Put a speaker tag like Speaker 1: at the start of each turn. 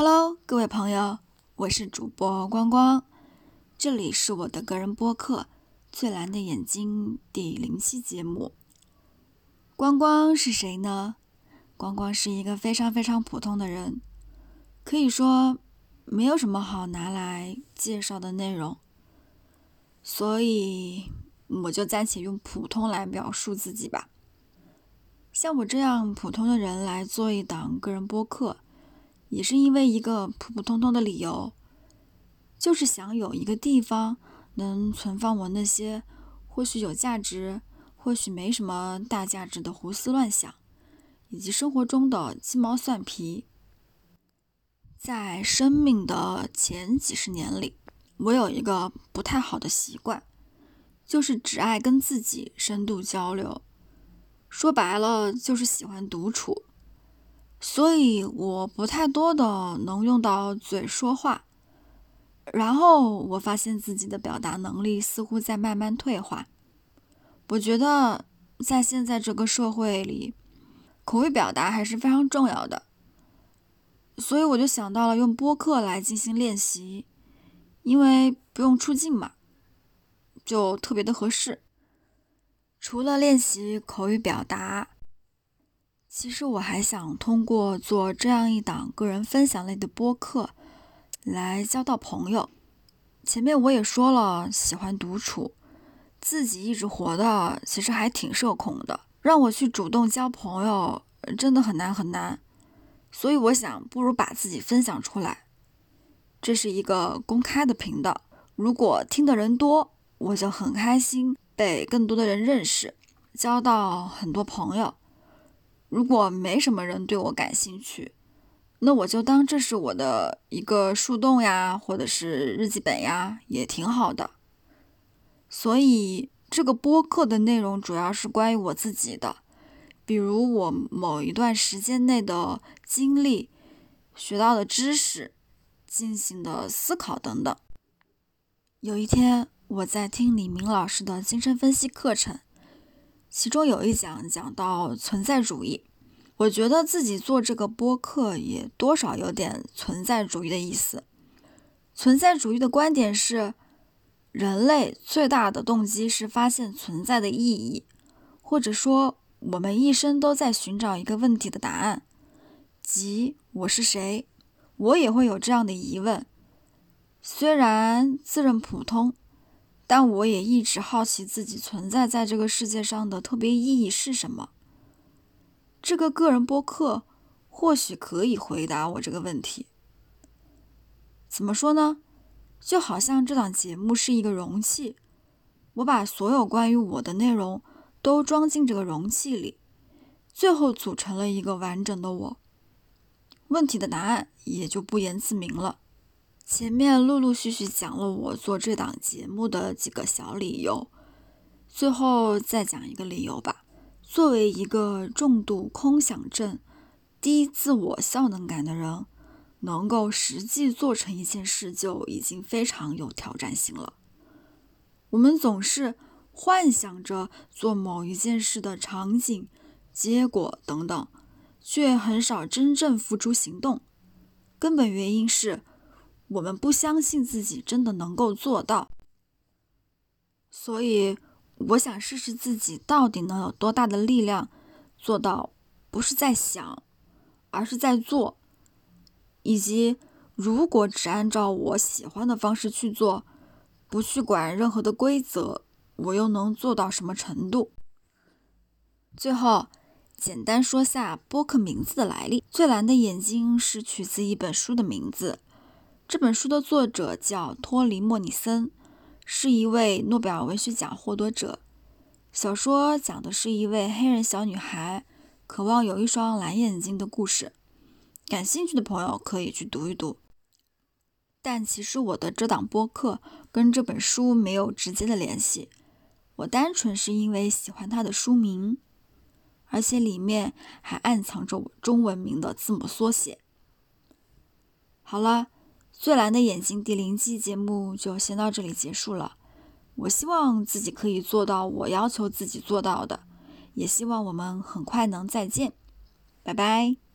Speaker 1: Hello，各位朋友，我是主播光光，这里是我的个人播客《最蓝的眼睛》第零期节目。光光是谁呢？光光是一个非常非常普通的人，可以说没有什么好拿来介绍的内容，所以我就暂且用普通来表述自己吧。像我这样普通的人来做一档个人播客。也是因为一个普普通通的理由，就是想有一个地方能存放我那些或许有价值、或许没什么大价值的胡思乱想，以及生活中的鸡毛蒜皮。在生命的前几十年里，我有一个不太好的习惯，就是只爱跟自己深度交流，说白了就是喜欢独处。所以我不太多的能用到嘴说话，然后我发现自己的表达能力似乎在慢慢退化。我觉得在现在这个社会里，口语表达还是非常重要的，所以我就想到了用播客来进行练习，因为不用出镜嘛，就特别的合适。除了练习口语表达。其实我还想通过做这样一档个人分享类的播客，来交到朋友。前面我也说了，喜欢独处，自己一直活的，其实还挺社恐的。让我去主动交朋友，真的很难很难。所以我想，不如把自己分享出来。这是一个公开的频道，如果听的人多，我就很开心，被更多的人认识，交到很多朋友。如果没什么人对我感兴趣，那我就当这是我的一个树洞呀，或者是日记本呀，也挺好的。所以这个播客的内容主要是关于我自己的，比如我某一段时间内的经历、学到的知识、进行的思考等等。有一天我在听李明老师的精神分析课程。其中有一讲讲到存在主义，我觉得自己做这个播客也多少有点存在主义的意思。存在主义的观点是，人类最大的动机是发现存在的意义，或者说我们一生都在寻找一个问题的答案，即我是谁？我也会有这样的疑问，虽然自认普通。但我也一直好奇自己存在在这个世界上的特别意义是什么。这个个人播客或许可以回答我这个问题。怎么说呢？就好像这档节目是一个容器，我把所有关于我的内容都装进这个容器里，最后组成了一个完整的我。问题的答案也就不言自明了。前面陆陆续续讲了我做这档节目的几个小理由，最后再讲一个理由吧。作为一个重度空想症、低自我效能感的人，能够实际做成一件事就已经非常有挑战性了。我们总是幻想着做某一件事的场景、结果等等，却很少真正付诸行动。根本原因是。我们不相信自己真的能够做到，所以我想试试自己到底能有多大的力量做到，不是在想，而是在做，以及如果只按照我喜欢的方式去做，不去管任何的规则，我又能做到什么程度？最后，简单说下播客名字的来历，《最蓝的眼睛》是取自一本书的名字。这本书的作者叫托尼莫里森，是一位诺贝尔文学奖获得者。小说讲的是一位黑人小女孩渴望有一双蓝眼睛的故事。感兴趣的朋友可以去读一读。但其实我的这档播客跟这本书没有直接的联系，我单纯是因为喜欢它的书名，而且里面还暗藏着我中文名的字母缩写。好了。最蓝的眼睛第零季节目就先到这里结束了。我希望自己可以做到我要求自己做到的，也希望我们很快能再见，拜拜。